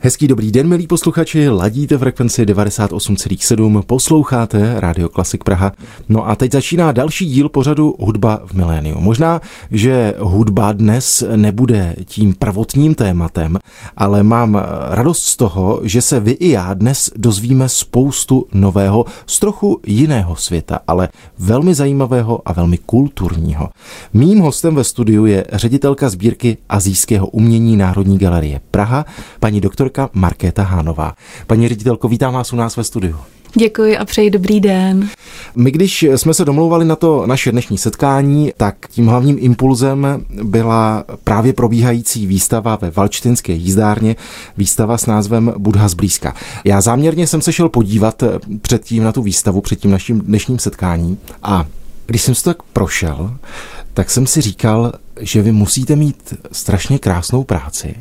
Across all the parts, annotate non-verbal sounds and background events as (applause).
Hezký dobrý den, milí posluchači, ladíte frekvenci 98,7, posloucháte Radio Klasik Praha. No a teď začíná další díl pořadu Hudba v miléniu. Možná, že hudba dnes nebude tím prvotním tématem, ale mám radost z toho, že se vy i já dnes dozvíme spoustu nového z trochu jiného světa, ale velmi zajímavého a velmi kulturního. Mým hostem ve studiu je ředitelka sbírky azijského umění Národní galerie Praha, paní doktorka ředitelka Markéta Hánová. Paní ředitelko, vítám vás u nás ve studiu. Děkuji a přeji dobrý den. My, když jsme se domlouvali na to naše dnešní setkání, tak tím hlavním impulzem byla právě probíhající výstava ve Valčtinské jízdárně, výstava s názvem Budha zblízka. Já záměrně jsem se šel podívat předtím na tu výstavu, před tím naším dnešním setkání a když jsem se tak prošel, tak jsem si říkal, že vy musíte mít strašně krásnou práci,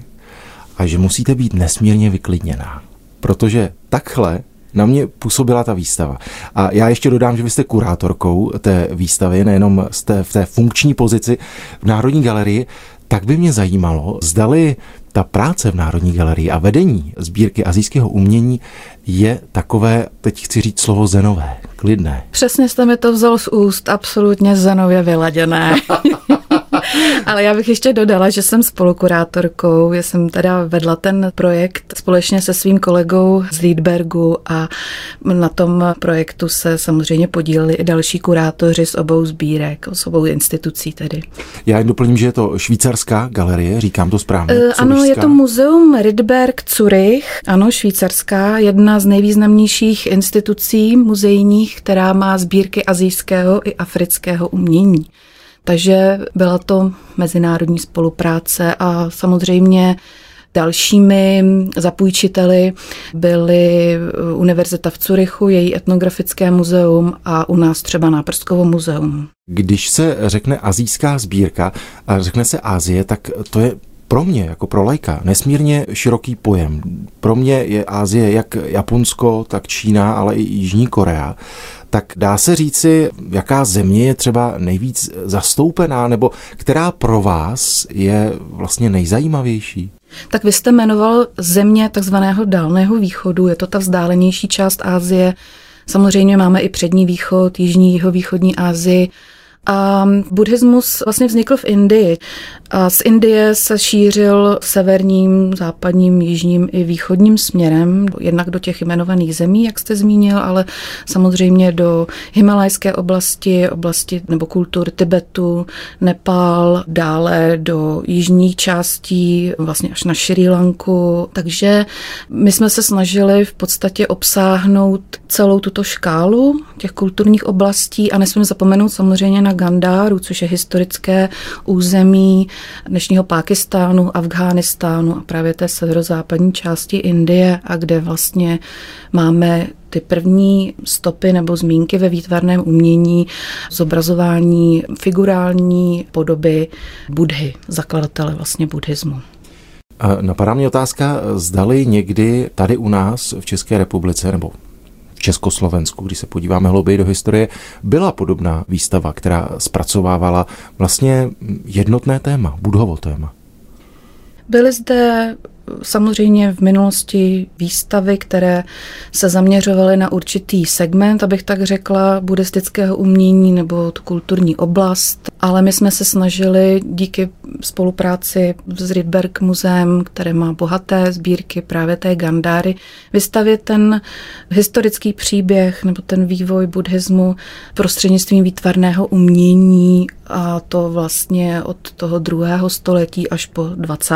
a že musíte být nesmírně vyklidněná. Protože takhle na mě působila ta výstava. A já ještě dodám, že vy jste kurátorkou té výstavy, nejenom jste v té funkční pozici v Národní galerii, tak by mě zajímalo, zdali ta práce v Národní galerii a vedení sbírky azijského umění je takové, teď chci říct slovo zenové, klidné. Přesně jste mi to vzal z úst, absolutně zenově vyladěné. (laughs) Ale já bych ještě dodala, že jsem spolukurátorkou, já jsem teda vedla ten projekt společně se svým kolegou z Liedbergu a na tom projektu se samozřejmě podíleli i další kurátoři z obou sbírek, z obou institucí tedy. Já jen doplním, že je to švýcarská galerie, říkám to správně. Uh, ano, je to muzeum Rydberg Zurich, ano, švýcarská, jedna z nejvýznamnějších institucí muzejních, která má sbírky azijského i afrického umění. Takže byla to mezinárodní spolupráce a samozřejmě Dalšími zapůjčiteli byly Univerzita v Curychu, její etnografické muzeum a u nás třeba Náprskovo muzeum. Když se řekne azijská sbírka a řekne se Ázie, tak to je pro mě, jako pro lajka, nesmírně široký pojem. Pro mě je Ázie jak Japonsko, tak Čína, ale i Jižní Korea tak dá se říci, jaká země je třeba nejvíc zastoupená, nebo která pro vás je vlastně nejzajímavější? Tak vy jste jmenoval země takzvaného dálného východu, je to ta vzdálenější část Ázie. Samozřejmě máme i přední východ, jižní, jihovýchodní Asii. A buddhismus vlastně vznikl v Indii. A z Indie se šířil severním, západním, jižním i východním směrem, jednak do těch jmenovaných zemí, jak jste zmínil, ale samozřejmě do Himalajské oblasti, oblasti nebo kultur Tibetu, Nepál, dále do jižních částí, vlastně až na Šri Lanku. Takže my jsme se snažili v podstatě obsáhnout celou tuto škálu těch kulturních oblastí a nesmíme zapomenout samozřejmě na Gandáru, což je historické území dnešního Pákistánu, Afghánistánu a právě té severozápadní části Indie a kde vlastně máme ty první stopy nebo zmínky ve výtvarném umění, zobrazování figurální podoby Budhy, zakladatele vlastně buddhismu. Napadá mě otázka, zdali někdy tady u nás v České republice nebo v Československu, když se podíváme hlouběji do historie, byla podobná výstava, která zpracovávala vlastně jednotné téma, budhovo téma. Byly zde samozřejmě v minulosti výstavy, které se zaměřovaly na určitý segment, abych tak řekla, buddhistického umění nebo tu kulturní oblast, ale my jsme se snažili díky spolupráci s Rydberg muzeem, které má bohaté sbírky právě té Gandáry, vystavit ten historický příběh nebo ten vývoj buddhismu prostřednictvím výtvarného umění a to vlastně od toho druhého století až po 20.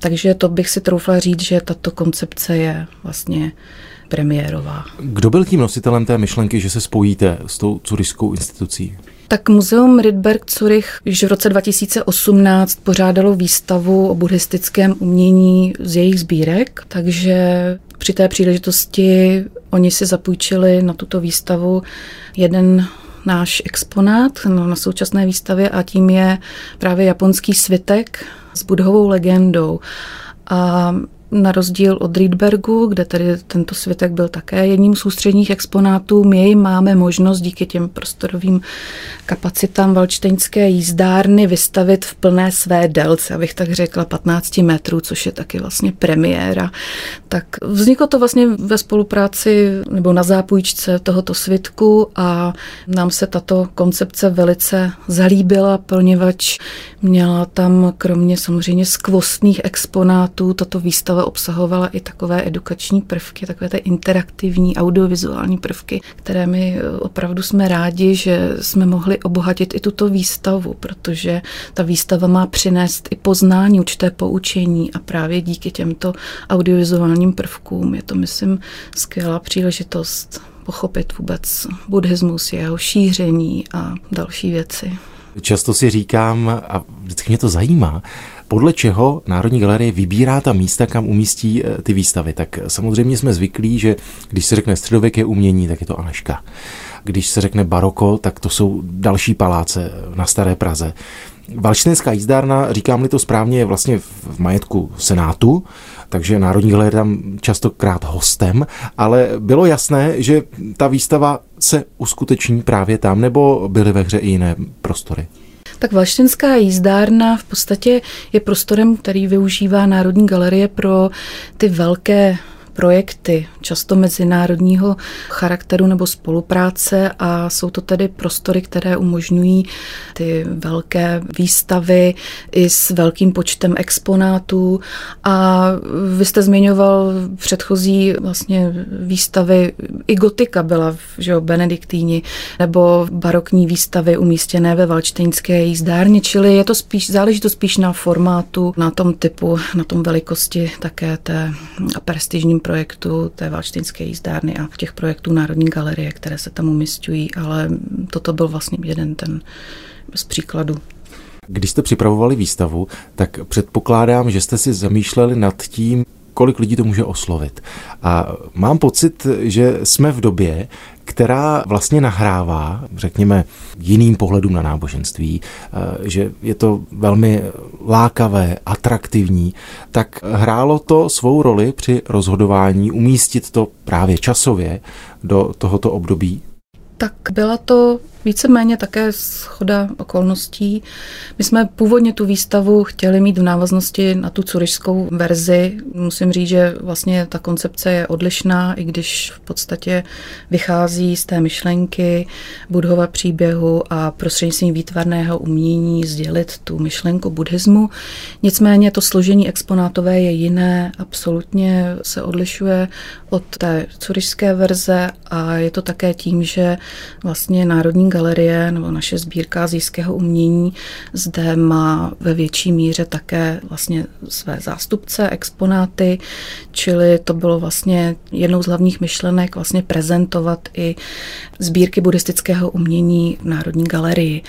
Takže to bych si troufla říct, že tato koncepce je vlastně premiérová. Kdo byl tím nositelem té myšlenky, že se spojíte s tou curiskou institucí? Tak muzeum Rydberg Zurich již v roce 2018 pořádalo výstavu o buddhistickém umění z jejich sbírek, takže při té příležitosti oni si zapůjčili na tuto výstavu jeden náš exponát no, na současné výstavě a tím je právě japonský svitek s budhovou legendou. A na rozdíl od Riedbergu, kde tady tento světek byl také jedním z ústředních exponátů, my máme možnost díky těm prostorovým kapacitám valčteňské jízdárny vystavit v plné své délce, abych tak řekla 15 metrů, což je taky vlastně premiéra. Tak vzniklo to vlastně ve spolupráci nebo na zápůjčce tohoto svitku a nám se tato koncepce velice zalíbila, poněvadž měla tam kromě samozřejmě skvostných exponátů, tato výstava obsahovala i takové edukační prvky, takové ty interaktivní audiovizuální prvky, které my opravdu jsme rádi, že jsme mohli obohatit i tuto výstavu, protože ta výstava má přinést i poznání, určité poučení a právě díky těmto audiovizuálním prvkům je to, myslím, skvělá příležitost pochopit vůbec buddhismus, jeho šíření a další věci. Často si říkám, a vždycky mě to zajímá, podle čeho Národní galerie vybírá ta místa, kam umístí eh, ty výstavy. Tak samozřejmě jsme zvyklí, že když se řekne středověké umění, tak je to Aneška. Když se řekne baroko, tak to jsou další paláce na Staré Praze. Valčnecká jízdárna, říkám-li to správně, je vlastně v majetku Senátu, takže Národní galerie tam častokrát hostem, ale bylo jasné, že ta výstava se uskuteční právě tam, nebo byly ve hře i jiné prostory? Tak Valštinská jízdárna v podstatě je prostorem, který využívá Národní galerie pro ty velké projekty, často mezinárodního charakteru nebo spolupráce a jsou to tedy prostory, které umožňují ty velké výstavy i s velkým počtem exponátů. A vy jste zmiňoval předchozí vlastně výstavy, i gotika byla že jo, Benediktíni, nebo barokní výstavy umístěné ve Valčtejnské jízdárně, čili je to spíš, záleží to spíš na formátu, na tom typu, na tom velikosti také té prestižním projektu té Valštínské jízdárny a těch projektů Národní galerie, které se tam umistují, ale toto byl vlastně jeden ten z příkladů. Když jste připravovali výstavu, tak předpokládám, že jste si zamýšleli nad tím, kolik lidí to může oslovit. A mám pocit, že jsme v době, která vlastně nahrává, řekněme, jiným pohledům na náboženství, eh, že je to velmi lákavé, atraktivní, tak hrálo to svou roli při rozhodování umístit to právě časově do tohoto období? Tak byla to Víceméně také schoda okolností. My jsme původně tu výstavu chtěli mít v návaznosti na tu curišskou verzi. Musím říct, že vlastně ta koncepce je odlišná, i když v podstatě vychází z té myšlenky Budhova příběhu a prostřednictvím výtvarného umění sdělit tu myšlenku buddhismu. Nicméně to složení exponátové je jiné, absolutně se odlišuje od té curišské verze a je to také tím, že vlastně Národní galerie nebo naše sbírka azijského umění zde má ve větší míře také vlastně své zástupce, exponáty, čili to bylo vlastně jednou z hlavních myšlenek vlastně prezentovat i sbírky buddhistického umění v Národní galerii.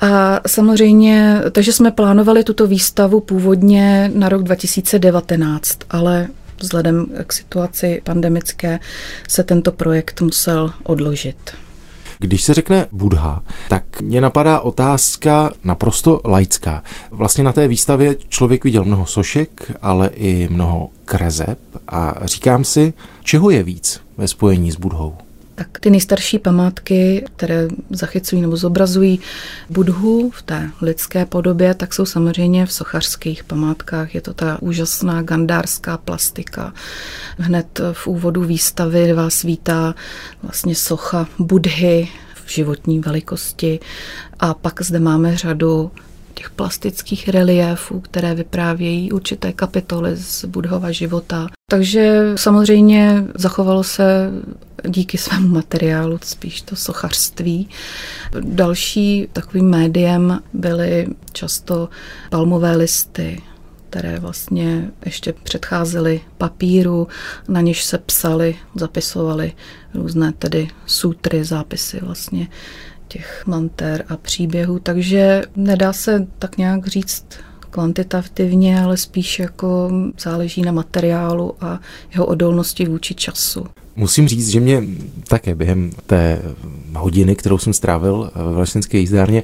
A samozřejmě, takže jsme plánovali tuto výstavu původně na rok 2019, ale vzhledem k situaci pandemické se tento projekt musel odložit. Když se řekne Budha, tak mě napadá otázka naprosto laická. Vlastně na té výstavě člověk viděl mnoho sošek, ale i mnoho krezeb a říkám si, čeho je víc ve spojení s Budhou? Tak ty nejstarší památky, které zachycují nebo zobrazují Budhu v té lidské podobě, tak jsou samozřejmě v sochařských památkách. Je to ta úžasná gandárská plastika. Hned v úvodu výstavy vás vítá vlastně socha Budhy v životní velikosti a pak zde máme řadu těch plastických reliéfů, které vyprávějí určité kapitoly z Budhova života. Takže samozřejmě zachovalo se díky svému materiálu spíš to sochařství. Další takovým médiem byly často palmové listy, které vlastně ještě předcházely papíru, na něž se psali, zapisovali různé tedy sutry, zápisy vlastně těch manter a příběhů, takže nedá se tak nějak říct kvantitativně, ale spíš jako záleží na materiálu a jeho odolnosti vůči času. Musím říct, že mě také během té hodiny, kterou jsem strávil ve Valeštinské jízdárně,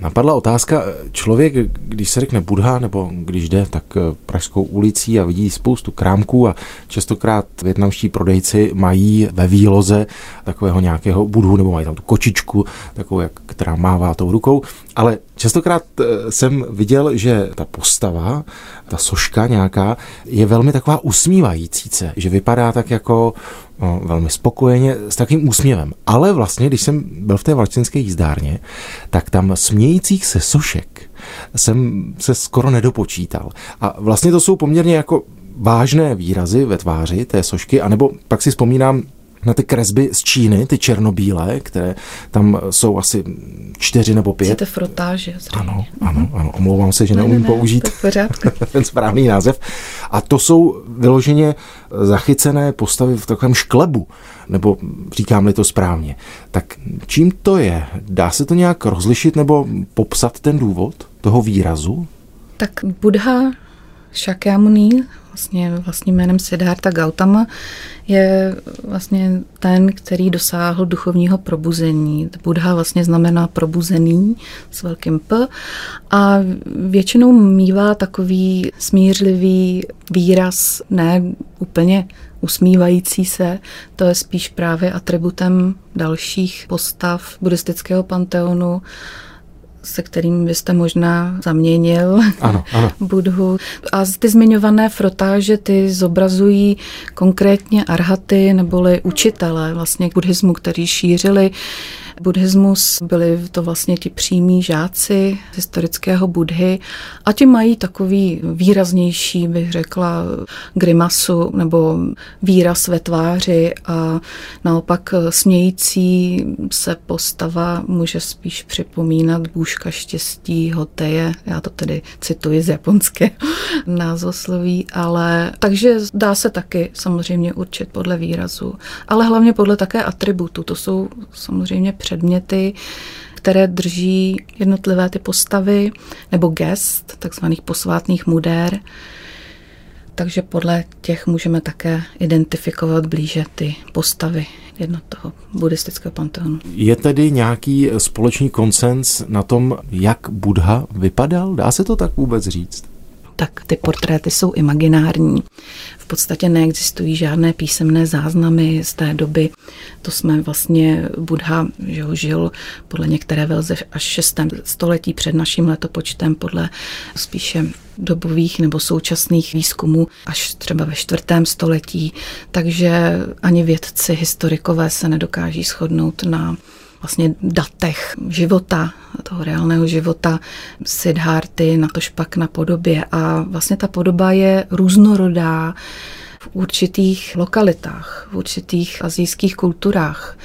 napadla otázka, člověk, když se řekne Budha, nebo když jde tak eh, Pražskou ulicí a vidí spoustu krámků a častokrát větnamští prodejci mají ve výloze takového nějakého Budhu, nebo mají tam tu kočičku, takovou, jak, která mává tou rukou, ale častokrát eh, jsem viděl, že ta postava, ta soška nějaká, je velmi taková usmívající se, že vypadá tak jako no, velmi spokojeně, s takovým úsměvem. Ale vlastně, když jsem byl v té valčinské jízdárně, tak tam smějících se sošek jsem se skoro nedopočítal. A vlastně to jsou poměrně jako vážné výrazy ve tváři té sošky, anebo pak si vzpomínám na ty kresby z Číny, ty černobílé, které tam jsou asi čtyři nebo pět. Chcete frotáže. Ano, ano, ano, omlouvám se, že ne, neumím ne, použít (laughs) ten správný název. A to jsou vyloženě zachycené postavy v takovém šklebu, nebo říkám-li to správně. Tak čím to je? Dá se to nějak rozlišit nebo popsat ten důvod toho výrazu? Tak Buddha Shakyamuni vlastně vlastním jménem Siddhartha Gautama, je vlastně ten, který dosáhl duchovního probuzení. Buddha vlastně znamená probuzený s velkým P a většinou mývá takový smířlivý výraz, ne úplně usmívající se, to je spíš právě atributem dalších postav buddhistického panteonu, se kterým byste možná zaměnil ano, ano. (laughs) Budhu. A ty zmiňované frotáže, ty zobrazují konkrétně arhaty neboli učitele vlastně buddhismu, který šířili buddhismus, byli to vlastně ti přímí žáci historického budhy a ti mají takový výraznější, bych řekla, grimasu nebo výraz ve tváři a naopak smějící se postava může spíš připomínat bůžka štěstí, hoteje, já to tedy cituji z japonské (laughs) názvosloví, ale takže dá se taky samozřejmě určit podle výrazu, ale hlavně podle také atributu, to jsou samozřejmě předměty, které drží jednotlivé ty postavy nebo gest, takzvaných posvátných mudér. Takže podle těch můžeme také identifikovat blíže ty postavy jednoho buddhistického panteonu. Je tedy nějaký společný konsens na tom, jak Buddha vypadal? Dá se to tak vůbec říct? Tak ty portréty jsou imaginární. V podstatě neexistují žádné písemné záznamy z té doby. To jsme vlastně, Buddha že ho žil podle některé velze až 6. století před naším letopočtem, podle spíše dobových nebo současných výzkumů až třeba ve čtvrtém století, takže ani vědci, historikové se nedokáží shodnout na vlastně datech života, toho reálného života Siddharty, na to pak na podobě. A vlastně ta podoba je různorodá v určitých lokalitách, v určitých azijských kulturách.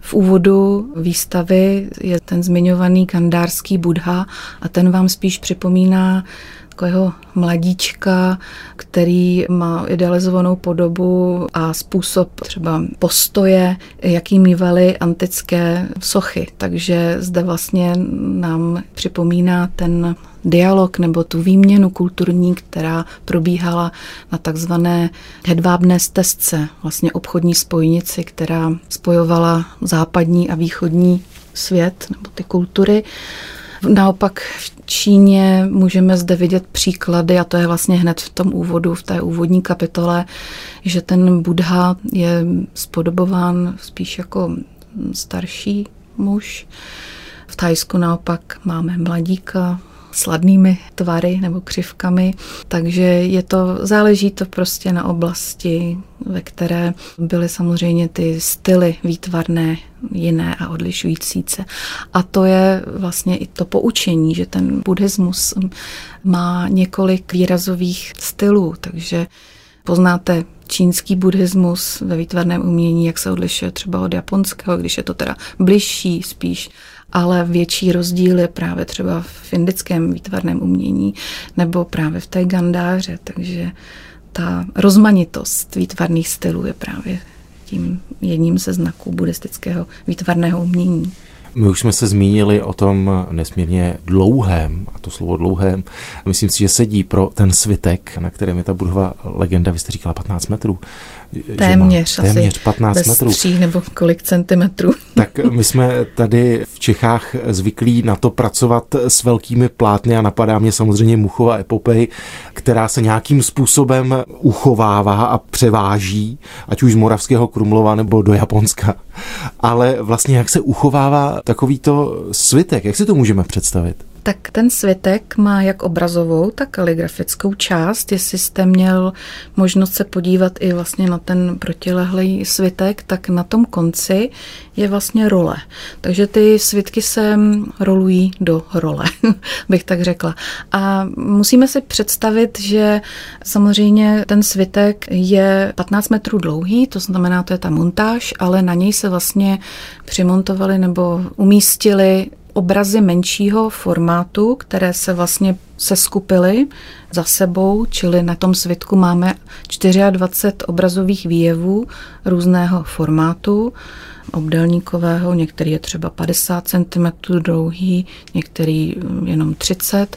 V úvodu výstavy je ten zmiňovaný kandárský Buddha a ten vám spíš připomíná takového mladíčka, který má idealizovanou podobu a způsob třeba postoje, jaký mývaly antické sochy. Takže zde vlastně nám připomíná ten dialog nebo tu výměnu kulturní, která probíhala na takzvané hedvábné stezce, vlastně obchodní spojnici, která spojovala západní a východní svět nebo ty kultury. Naopak Číně můžeme zde vidět příklady, a to je vlastně hned v tom úvodu, v té úvodní kapitole, že ten Buddha je spodobován spíš jako starší muž. V Thajsku naopak máme mladíka, sladnými tvary nebo křivkami, takže je to, záleží to prostě na oblasti, ve které byly samozřejmě ty styly výtvarné jiné a odlišující se. A to je vlastně i to poučení, že ten buddhismus má několik výrazových stylů, takže poznáte čínský buddhismus ve výtvarném umění, jak se odlišuje třeba od japonského, když je to teda bližší spíš ale větší rozdíl je právě třeba v indickém výtvarném umění nebo právě v té gandáře, takže ta rozmanitost výtvarných stylů je právě tím jedním ze znaků buddhistického výtvarného umění. My už jsme se zmínili o tom nesmírně dlouhém, a to slovo dlouhém, myslím si, že sedí pro ten svitek, na kterém je ta budova legenda, vy jste říkala 15 metrů. Téměř, má, téměř 15 bez metrů. Tří nebo kolik centimetrů. (laughs) Tak my jsme tady v Čechách zvyklí na to pracovat s velkými plátny a napadá mě samozřejmě Muchova epopej, která se nějakým způsobem uchovává a převáží, ať už z Moravského Krumlova nebo do Japonska. Ale vlastně jak se uchovává takovýto svitek, jak si to můžeme představit? Tak ten svitek má jak obrazovou, tak kaligrafickou část. Jestli jste měl možnost se podívat i vlastně na ten protilehlý svitek, tak na tom konci je vlastně role. Takže ty svitky se rolují do role, (laughs) bych tak řekla. A musíme si představit, že samozřejmě ten svitek je 15 metrů dlouhý, to znamená, to je ta montáž, ale na něj se vlastně přimontovali nebo umístili obrazy menšího formátu, které se vlastně seskupily za sebou, čili na tom svitku máme 24 obrazových výjevů různého formátu, obdelníkového, některý je třeba 50 cm dlouhý, některý jenom 30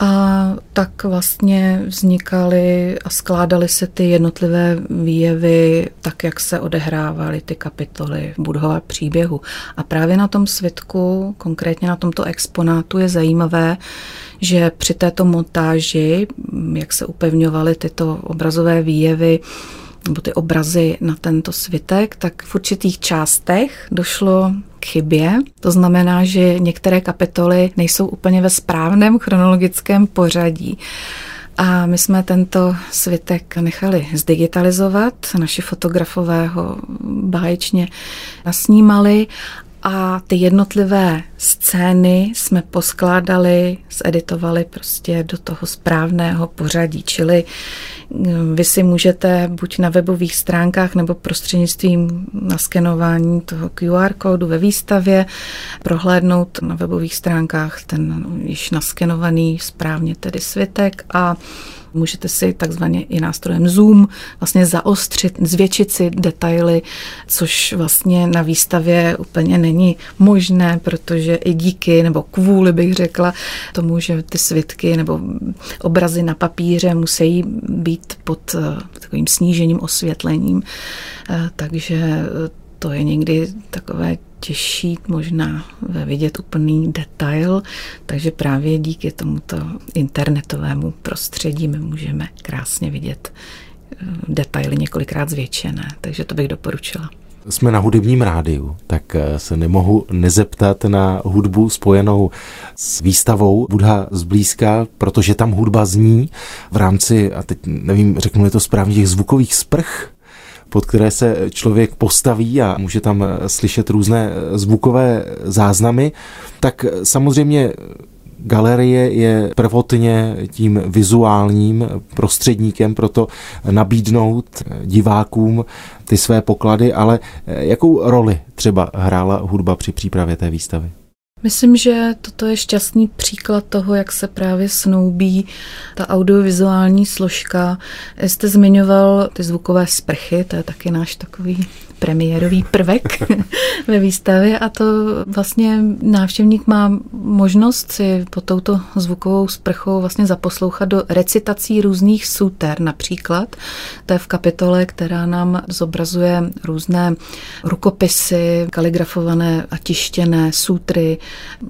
a tak vlastně vznikaly a skládaly se ty jednotlivé výjevy tak, jak se odehrávaly ty kapitoly v Budhova příběhu. A právě na tom svitku, konkrétně na tomto exponátu je zajímavé, že při této montáži, jak se upevňovaly tyto obrazové výjevy, nebo ty obrazy na tento svitek, tak v určitých částech došlo k chybě. To znamená, že některé kapitoly nejsou úplně ve správném chronologickém pořadí. A my jsme tento svitek nechali zdigitalizovat, naši fotografové ho báječně nasnímali a ty jednotlivé scény jsme poskládali, zeditovali prostě do toho správného pořadí. Čili mm, vy si můžete buď na webových stránkách nebo prostřednictvím naskenování toho QR kódu ve výstavě prohlédnout na webových stránkách ten již naskenovaný správně tedy svitek a Můžete si takzvaně i nástrojem Zoom vlastně zaostřit, zvětšit si detaily, což vlastně na výstavě úplně není možné, protože i díky, nebo kvůli bych řekla, tomu, že ty svitky nebo obrazy na papíře musí být pod eh, takovým snížením osvětlením. Eh, takže to je někdy takové těžší možná vidět úplný detail, takže právě díky tomuto internetovému prostředí my můžeme krásně vidět eh, detaily několikrát zvětšené, takže to bych doporučila. Jsme na hudebním rádiu, tak eh, se nemohu nezeptat na hudbu spojenou s výstavou Budha zblízka, protože tam hudba zní v rámci, a teď nevím, řeknu to správně, těch zvukových sprch, pod které se člověk postaví a může tam slyšet různé zvukové záznamy, tak samozřejmě Galerie je prvotně tím vizuálním prostředníkem pro to nabídnout divákům ty své poklady, ale jakou roli třeba hrála hudba při přípravě té výstavy? Myslím, že toto je šťastný příklad toho, jak se právě snoubí ta audiovizuální složka. Jste zmiňoval ty zvukové sprchy, to je taky náš takový premiérový prvek (laughs) ve výstavě a to vlastně návštěvník má možnost si po touto zvukovou sprchou vlastně zaposlouchat do recitací různých suter například. To je v kapitole, která nám zobrazuje různé rukopisy, kaligrafované a tištěné sutry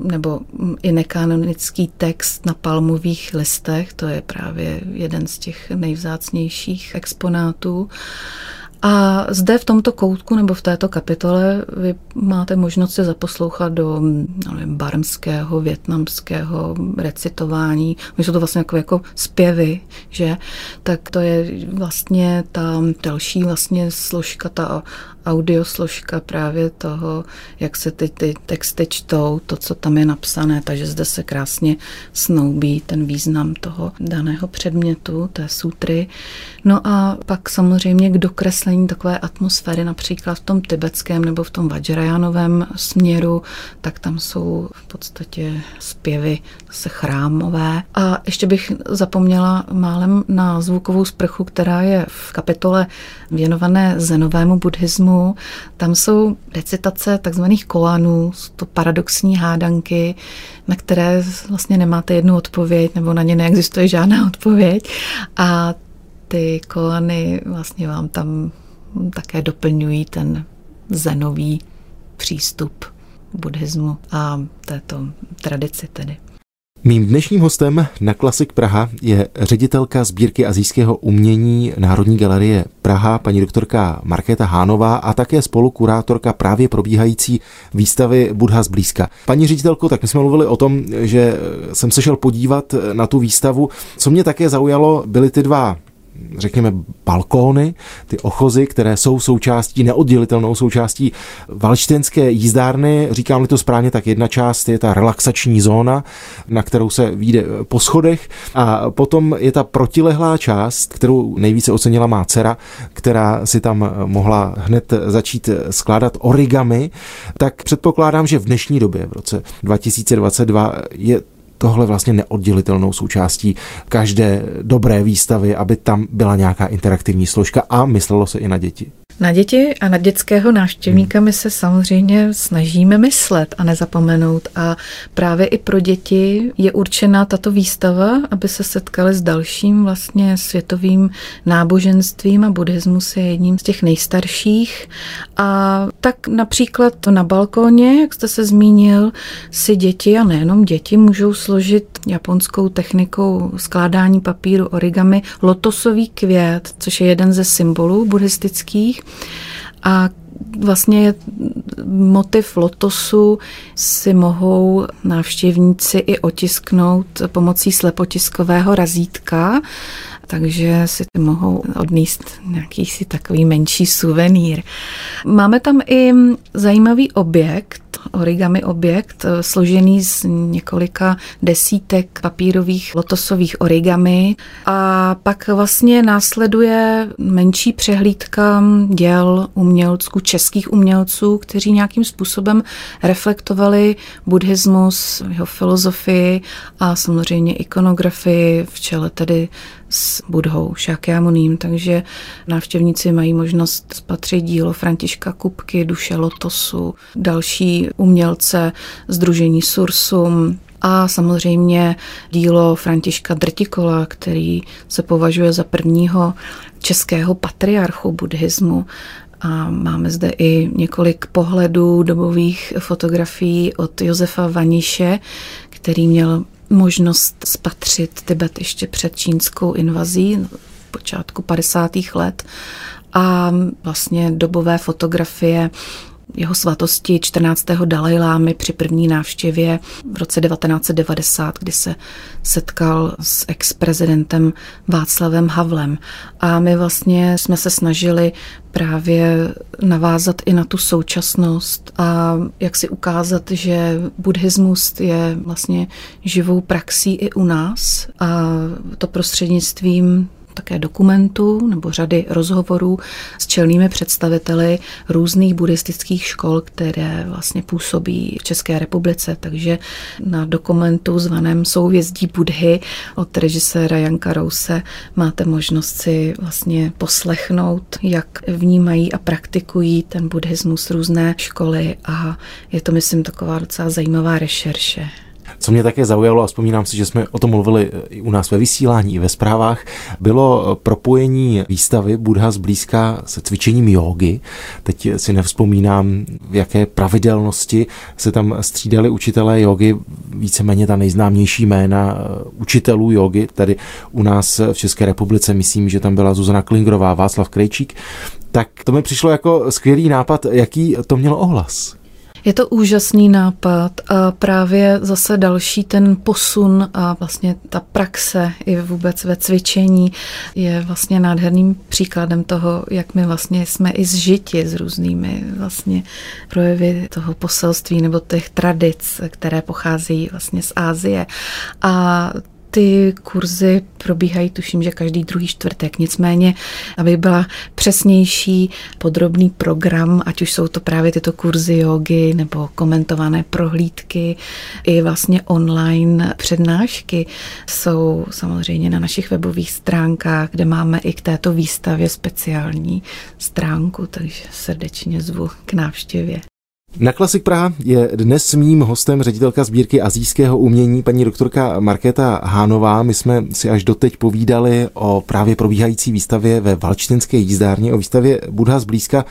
nebo i nekanonický text na palmových listech. To je právě jeden z těch nejvzácnějších exponátů. A zde v tomto koutku nebo v této kapitole vy máte možnost se zaposlouchat do nevím, barmského, větnamského recitování. Oni jsou to vlastně jako, jako zpěvy, že? Tak to je vlastně ta další vlastně složka, ta audiosložka právě toho, jak se ty, ty texty čtou, to, co tam je napsané, takže zde se krásně snoubí ten význam toho daného předmětu, té sutry. No a pak samozřejmě k dokreslení takové atmosféry, například v tom tibetském nebo v tom Vajrayanovém směru, tak tam jsou v podstatě zpěvy se chrámové. A ještě bych zapomněla málem na zvukovou sprchu, která je v kapitole věnované zenovému buddhismu, buddhismu. Tam jsou recitace takzvaných koanů, to paradoxní hádanky, na které vlastně nemáte jednu odpověď, nebo na ně neexistuje žádná (laughs) odpověď. A ty koany vlastně vám tam také doplňují ten zenový přístup buddhismu a této tradici tedy. Mým dnešním hostem na Klasik Praha je ředitelka sbírky azijského umění Národní galerie Praha, paní doktorka Markéta Hánová a také spolukurátorka právě probíhající výstavy Budha zblízka. Paní ředitelko, tak my jsme mluvili o tom, že jsem se šel podívat na tu výstavu. Co mě také zaujalo, byly ty dva řekněme, balkóny, ty ochozy, které jsou součástí, neoddělitelnou součástí valštěnské jízdárny. Říkám-li to správně, tak jedna část je ta relaxační zóna, na kterou se vyjde po schodech a potom je ta protilehlá část, kterou nejvíce ocenila má dcera, která si tam mohla hned začít skládat origami, tak předpokládám, že v dnešní době, v roce 2022, je tohle vlastně neoddělitelnou součástí každé dobré výstavy, aby tam byla nějaká interaktivní složka a myslelo se i na děti. Na děti a na dětského návštěvníka my se samozřejmě snažíme myslet a nezapomenout. A právě i pro děti je určena tato výstava, aby se setkali s dalším vlastně světovým náboženstvím a buddhismus je jedním z těch nejstarších. A tak například na balkóně, jak jste se zmínil, si děti a nejenom děti můžou složit japonskou technikou skládání papíru origami lotosový květ, což je jeden ze symbolů buddhistických. A vlastně motiv lotosu si mohou návštěvníci i otisknout pomocí slepotiskového razítka, takže si mohou odníst nějaký si takový menší suvenýr. Máme tam i zajímavý objekt, origami objekt, eh, složený z několika desítek papírových lotosových origami. A pak vlastně následuje menší přehlídka děl umělců, českých umělců, kteří nějakým způsobem reflektovali buddhismus, jeho filozofii a samozřejmě ikonografii v čele tedy s Budhou Šakyamuním, takže návštěvníci mají možnost spatřit dílo Františka Kupky, Duše Lotosu, další umělce Združení Sursum, a samozřejmě dílo Františka Drtikola, který se považuje za prvního českého patriarchu buddhismu. A máme zde i několik pohledů dobových fotografií od Josefa Vaniše, který měl možnost spatřit Tibet ještě před čínskou invazí počátku 50. let a vlastně dobové fotografie jeho svatosti 14. Dalajlámy při první návštěvě v roce 1990, kdy se setkal s ex-prezidentem Václavem Havlem. A my vlastně jsme se snažili právě navázat i na tu současnost a jak si ukázat, že buddhismus je vlastně živou praxí i u nás a to prostřednictvím také dokumentů nebo řady rozhovorů s čelnými představiteli různých buddhistických škol, které vlastně působí v České republice. Takže na dokumentu zvaném Souvězdí Budhy od režiséra Janka Rouse máte možnost si vlastně poslechnout, jak vnímají a praktikují ten buddhismus různé školy a je to, myslím, taková docela zajímavá rešerše. Co mě také zaujalo, a vzpomínám si, že jsme o tom mluvili i u nás ve vysílání, i ve zprávách, bylo propojení výstavy Budha zblízka se cvičením jógy. Teď si nevzpomínám, v jaké pravidelnosti se tam střídali učitelé jógy, víceméně ta nejznámější jména učitelů jógy, tady u nás v České republice, myslím, že tam byla Zuzana Klingrová, Václav Krejčík, tak to mi přišlo jako skvělý nápad, jaký to mělo ohlas. Je to úžasný nápad a právě zase další ten posun a vlastně ta praxe i vůbec ve cvičení je vlastně nádherným příkladem toho, jak my vlastně jsme i zžiti s různými vlastně projevy toho poselství nebo těch tradic, které pocházejí vlastně z Ázie. A Ty kurzy probíhají, tuším, že každý druhý čtvrtek. Nicméně, aby byla přesnější, podrobný program, ať už jsou to právě tyto kurzy jogy nebo komentované prohlídky, i vlastně online přednášky jsou samozřejmě na našich webových stránkách, kde máme i k této výstavě speciální stránku, takže srdečně zvu k návštěvě. Na Klasik Praha je dnes mým hostem ředitelka sbírky azijského umění, paní doktorka Markéta Hánová. My jsme si až doteď povídali o právě probíhající výstavě ve Valčtinské jízdárně, o výstavě Budha zblízka.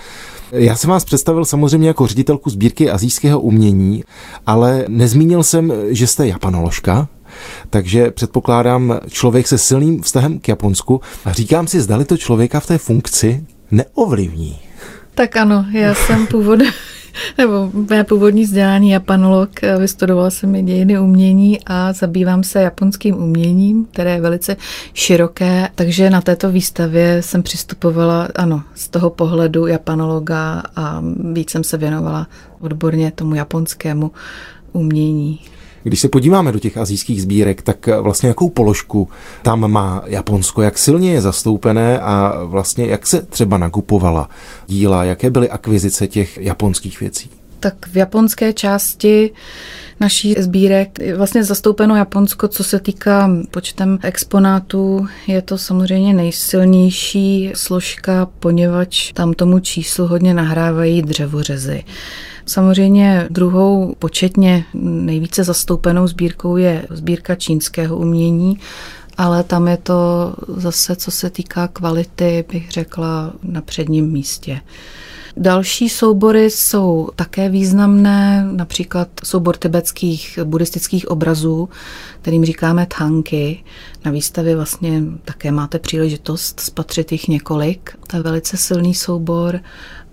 Já jsem vás představil samozřejmě jako ředitelku sbírky azijského umění, ale nezmínil jsem, že jste japanoložka, takže předpokládám člověk se silným vztahem k Japonsku a říkám si, zdali to člověka v té funkci neovlivní. Tak ano, já jsem původ, (laughs) (laughs) nebo mé původní vzdělání japanolog, vystudovala jsem i dějiny umění a zabývám se japonským uměním, které je velice široké, takže na této výstavě jsem přistupovala, ano, z toho pohledu japanologa a víc jsem se věnovala odborně tomu japonskému umění. Když se podíváme do těch azijských sbírek, tak vlastně jakou položku tam má Japonsko, jak silně je zastoupené a vlastně jak se třeba nakupovala díla, jaké byly akvizice těch japonských věcí? Tak v japonské části naší sbírek je vlastně zastoupeno Japonsko, co se týká počtem exponátů. Je to samozřejmě nejsilnější složka, poněvadž tam tomu číslu hodně nahrávají dřevořezy. Samozřejmě druhou početně nejvíce zastoupenou sbírkou je sbírka čínského umění, ale tam je to zase, co se týká kvality, bych řekla, na předním místě. Další soubory jsou také významné, například soubor tibetských buddhistických obrazů, kterým říkáme thanky. Na výstavě vlastně také máte příležitost spatřit jich několik. To je velice silný soubor.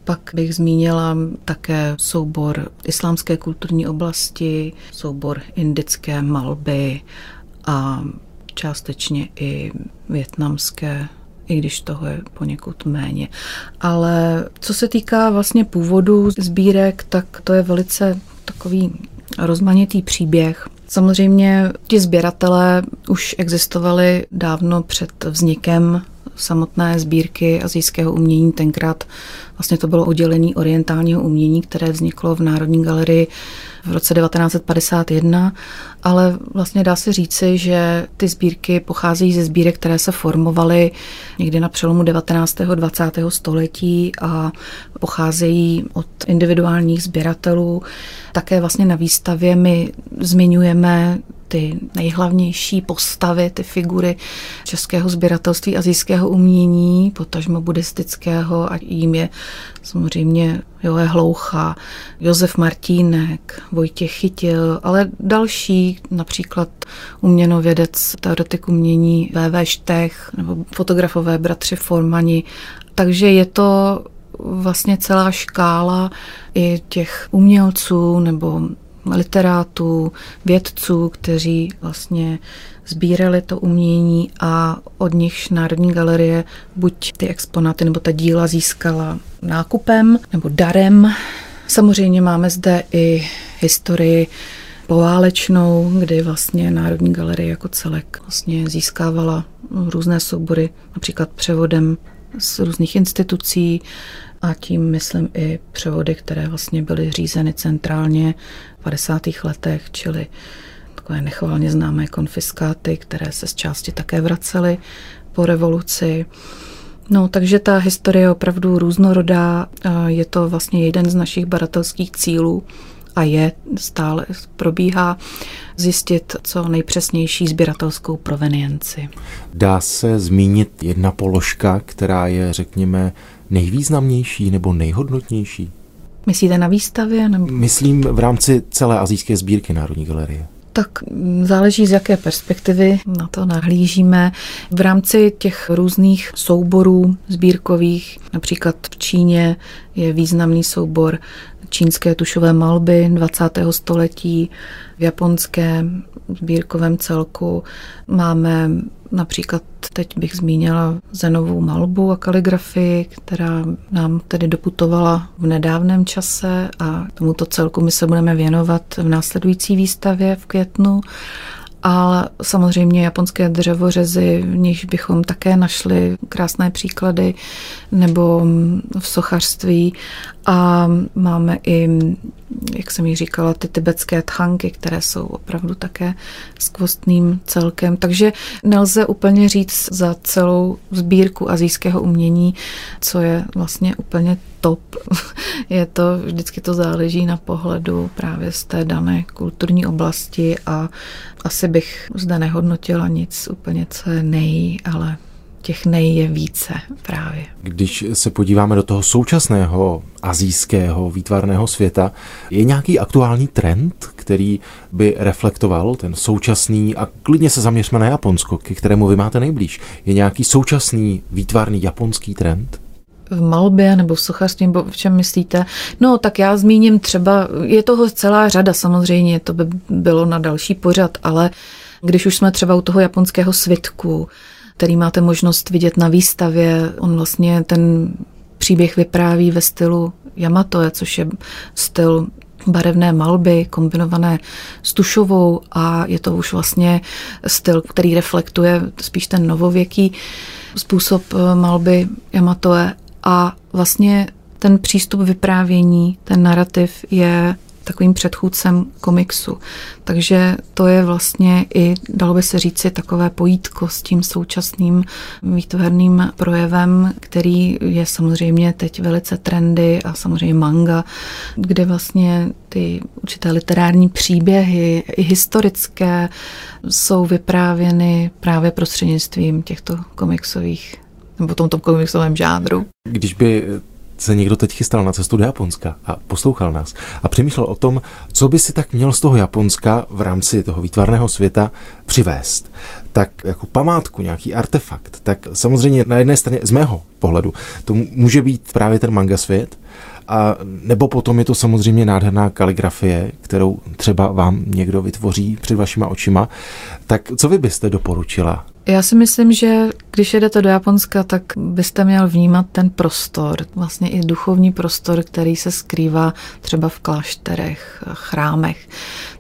Pak bych zmínila také soubor islámské kulturní oblasti, soubor indické malby a částečně i větnamské i když toho je poněkud méně. Ale co se týká vlastně původu sbírek, tak to je velice takový rozmanitý příběh. Samozřejmě ti sběratelé už existovali dávno před vznikem samotné sbírky azijského umění. Tenkrát vlastně to bylo oddělení orientálního umění, které vzniklo v Národní galerii v roce 1951, ale vlastně dá se říci, že ty sbírky pocházejí ze sbírek, které se formovaly někdy na přelomu 19. a 20. století a pocházejí od individuálních sběratelů. Také vlastně na výstavě my zmiňujeme ty nejhlavnější postavy, ty figury českého sběratelství azijského umění, potažmo buddhistického a jím je samozřejmě Joe Hloucha, Josef Martínek, Vojtěch Chytil, ale další, například uměnovědec, teoretik umění V.V. Štech nebo fotografové bratři Formani. Takže je to vlastně celá škála i těch umělců nebo literátů, vědců, kteří vlastně sbírali to umění a od nichž Národní galerie buď ty exponáty nebo ta díla získala nákupem nebo darem. Samozřejmě máme zde i historii poválečnou, kdy vlastně Národní galerie jako celek vlastně získávala různé soubory, například převodem z různých institucí a tím myslím i převody, které vlastně byly řízeny centrálně v 50. letech, čili takové nechvalně známé konfiskáty, které se z části také vracely po revoluci. No, takže ta historie je opravdu různorodá. Je to vlastně jeden z našich badatelských cílů a je stále probíhá zjistit co nejpřesnější sběratelskou provenienci. Dá se zmínit jedna položka, která je, řekněme, nejvýznamnější nebo nejhodnotnější? Myslíte na výstavě? Nebo... Myslím v rámci celé azijské sbírky Národní galerie. Tak záleží z jaké perspektivy na to nahlížíme. V rámci těch různých souborů sbírkových, například v Číně je významný soubor čínské tušové malby 20. století, v japonském sbírkovém celku máme například teď bych zmínila Zenovou malbu a kaligrafii, která nám tedy doputovala v nedávném čase a tomuto celku my se budeme věnovat v následující výstavě v květnu. ale samozřejmě japonské dřevořezy, v nichž bychom také našli krásné příklady, nebo v sochařství a máme i, jak jsem ji říkala, ty tibetské tchanky, které jsou opravdu také skvostným celkem. Takže nelze úplně říct za celou sbírku azijského umění, co je vlastně úplně top. (laughs) Je to, vždycky to záleží na pohledu právě z té dané kulturní oblasti a asi bych zde nehodnotila nic úplně, co je nej, ale těch nej je více právě. Když se podíváme do toho současného azijského výtvarného světa, je nějaký aktuální trend, který by reflektoval ten současný, a klidně se zaměřme na Japonsko, ke kterému vy máte nejblíž. Je nějaký současný výtvarný japonský trend? v malbě nebo v sochařství, nebo v čem myslíte? No, tak já zmíním třeba, je toho celá řada samozřejmě, to by bylo na další pořad, ale když už jsme třeba u toho japonského svitku, který máte možnost vidět na výstavě. On vlastně ten příběh vypráví ve stylu Yamatoe, což je styl barevné malby kombinované s tušovou a je to už vlastně styl, který reflektuje spíš ten novověký způsob eh, malby Yamatoe a vlastně ten přístup vyprávění, ten narrativ je takovým předchůdcem komiksu. Takže to je vlastně i, dalo by se říci, takové pojítko s tím současným výtvarným projevem, který je samozřejmě teď velice trendy a samozřejmě manga, kde vlastně ty určité literární příběhy, i historické, jsou vyprávěny právě prostřednictvím těchto komiksových nebo tomto komiksovém žánru. Když by se někdo teď chystal na cestu do Japonska a poslouchal nás a přemýšlel o tom, co by si tak měl z toho Japonska v rámci toho výtvarného světa přivést, tak jako památku, nějaký artefakt, tak samozřejmě na jedné straně z mého pohledu to může být právě ten manga svět, a nebo potom je to samozřejmě nádherná kaligrafie, kterou třeba vám někdo vytvoří před vašima očima. Tak co vy byste doporučila já si myslím, že když jedete do Japonska, tak byste měl vnímat ten prostor, vlastně i duchovní prostor, který se skrývá třeba v klášterech, chrámech.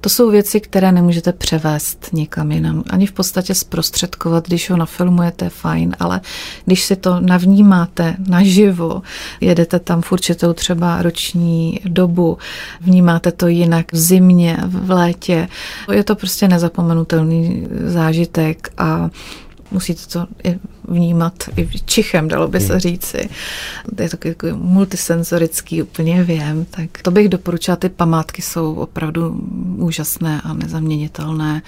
To jsou věci, které nemůžete převést někam jinam. Ani v podstatě zprostředkovat, když ho nafilmujete, fajn, ale když si to navnímáte naživo, jedete tam v určitou třeba roční dobu, vnímáte to jinak v zimě, v létě, je to prostě nezapomenutelný zážitek a musíte to i vnímat i čichem, dalo by se hmm. říci. Je to jako multisenzorický úplně věm, tak to bych doporučila. Ty památky jsou opravdu úžasné a nezaměnitelné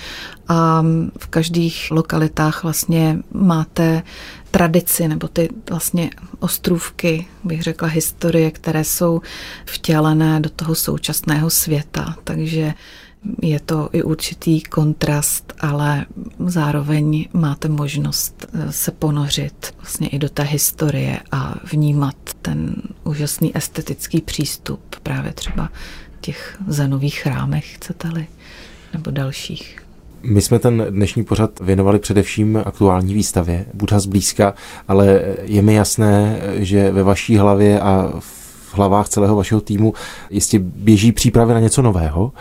a v každých lokalitách vlastně máte tradici nebo ty vlastně ostrůvky, bych řekla historie, které jsou vtělené do toho současného světa. Takže je to i určitý kontrast, ale zároveň máte možnost eh, se ponořit vlastně i do té historie a vnímat ten úžasný estetický přístup právě třeba těch zenových chrámech, chcete-li, nebo dalších. My jsme ten dnešní pořad věnovali především aktuální výstavě Buddha zblízka, ale je mi jasné, že ve vaší hlavě a v hlavách celého vašeho týmu jistě běží přípravy na něco nového.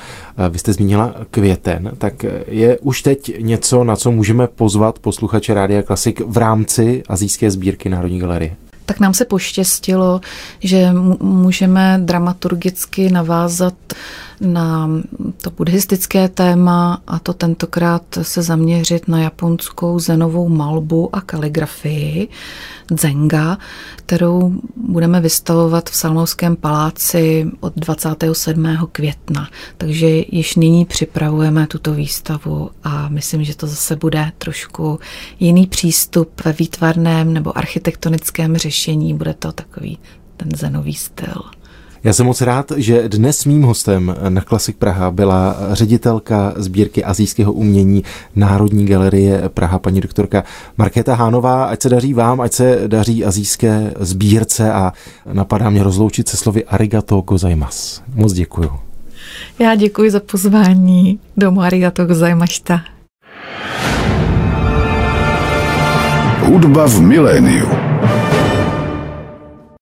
Vy jste zmínila květen, tak je už teď něco, na co můžeme pozvat posluchače Rádia Klasik v rámci azijské sbírky Národní galerie? tak nám se poštěstilo, že můžeme dramaturgicky navázat na to buddhistické téma a to tentokrát se zaměřit na japonskou zenovou malbu a kaligrafii Zenga, kterou budeme vystavovat v Salmovském paláci od 27. května. Takže již nyní připravujeme tuto výstavu a myslím, že to zase bude trošku jiný přístup ve výtvarném nebo architektonickém řešení. Bude to takový ten zenový styl. Já jsem moc rád, že dnes mým hostem na Klasik Praha byla ředitelka sbírky azijského umění Národní galerie Praha, paní doktorka Markéta Hánová. Ať se daří vám, ať se daří azijské sbírce a napadá mě rozloučit se slovy arigato gozaimasu. Moc děkuju. Já děkuji za pozvání. Domu arigato gozaimashita. Hudba v miléniu.